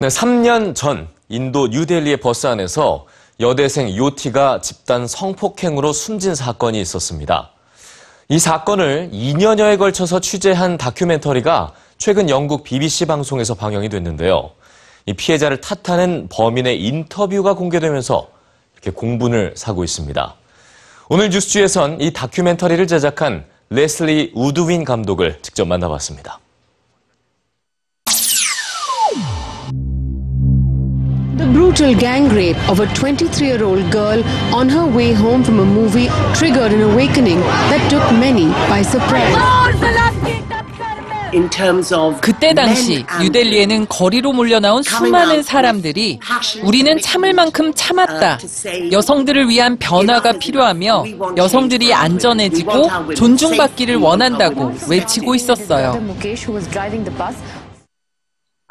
네, 3년 전 인도 뉴델리의 버스 안에서 여대생 요티가 집단 성폭행으로 숨진 사건이 있었습니다. 이 사건을 2년여에 걸쳐서 취재한 다큐멘터리가 최근 영국 BBC 방송에서 방영이 됐는데요. 이 피해자를 탓하는 범인의 인터뷰가 공개되면서 이렇게 공분을 사고 있습니다. 오늘 뉴스주에선 이 다큐멘터리를 제작한 레슬리 우드윈 감독을 직접 만나봤습니다. The brutal gang rape of a 23 year old girl on her way home from a movie triggered an awakening that took many by surprise. in terms of 그때 당시 뉴델리에는 거리로 몰려 나온 수많은 사람들이 우리는 참을 만큼 참았다. 여성들을 위한 변화가 필요하며 여성들이 안전해지고 존중받기를 원한다고 외치고 있었어요.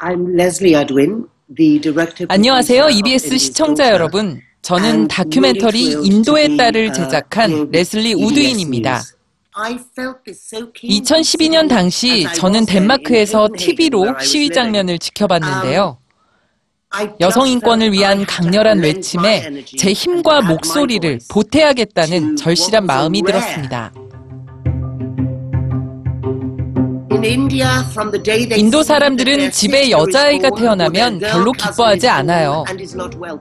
I'm Leslie director. 안녕하세요, EBS 시청자 여러분. 저는 다큐멘터리 인도의 딸을 제작한 레슬리 우드인입니다. 2012년 당시 저는 덴마크에서 TV로 시위 장면을 지켜봤는데요. 여성 인권을 위한 강렬한 외침에 제 힘과 목소리를 보태야겠다는 절실한 마음이 들었습니다. 인도 사람들은 집에 여자아이가 태어나면 별로 기뻐하지 않아요.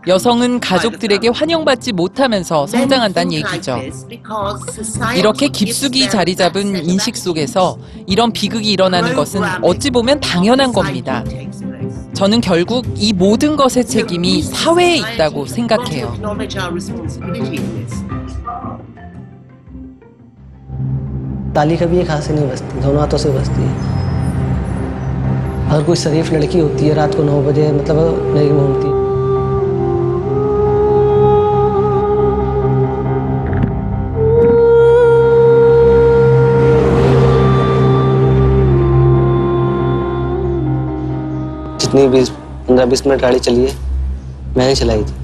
여성은 가족들에게 환영받지 못하면서 성장한다는 얘기죠. 이렇게 깊숙이 자리 잡은 인식 속에서 이런 비극이 일어나는 것은 어찌 보면 당연한 겁니다. 저는 결국 이 모든 것의 책임이 사회에 있다고 생각해요. ताली कभी एक हाथ से नहीं बजती, दोनों हाथों से बजती है। अगर कोई शरीफ लड़की होती है रात को नौ बजे मतलब नहीं घूमती। जितनी बीस पंद्रह बीस मिनट गाड़ी चली है मैंने चलाई थी।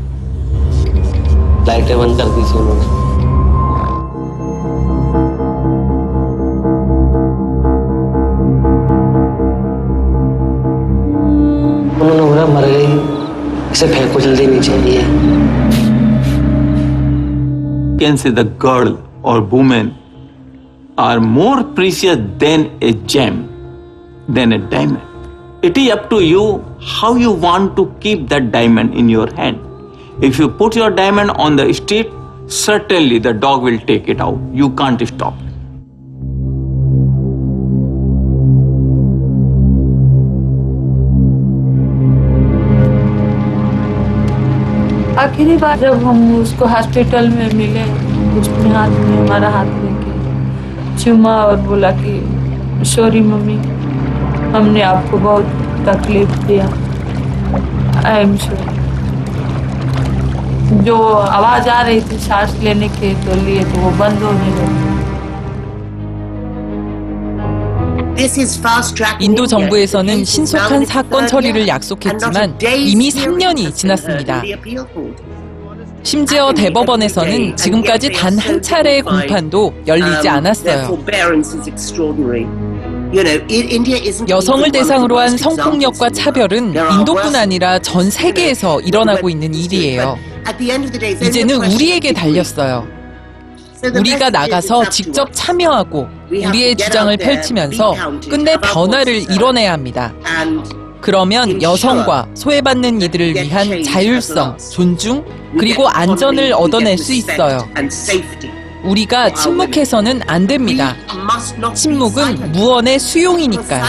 लाइटें बंद कर दी थी उन्होंने। उसे फेंको जल्दी नीचे ये कैन से द गर्ल और women are more precious than a gem than a diamond it is up to you how you want to keep that diamond in your hand if you put your diamond on the street certainly the dog will take it out. You can't stop. आखिरी बार जब हम उसको हॉस्पिटल में मिले, उसने हाथ में, हमारा हाथ लेके चुमा और बोला कि सॉरी मम्मी, हमने आपको बहुत तकलीफ़ दिया। आई एम सॉरी जो आवाज़ आ रही थी सांस लेने के तो लिए तो वो बंद होने लगी। 인도 정부에서는 신속한 사건 처리를 약속했지만 이미 3년이 지났습니다. 심지어 대법원에서는 지금까지 단 한 차례의 공판도 열리지 않았어요. 여성을 대상으로 한 성폭력과 차별은 인도뿐 아니라 전 세계에서 일어나고 있는 일이에요. 이제는 우리에게 달렸어요. 우리가 나가서 직접 참여하고 우리의 주장을 펼치면서 끝내 변화를 이뤄내야 합니다. 그러면 여성과 소외받는 이들을 위한 자율성, 존중, 그리고 안전을 얻어낼 수 있어요. 우리가 침묵해서는 안 됩니다. 침묵은 무언의 수용이니까요.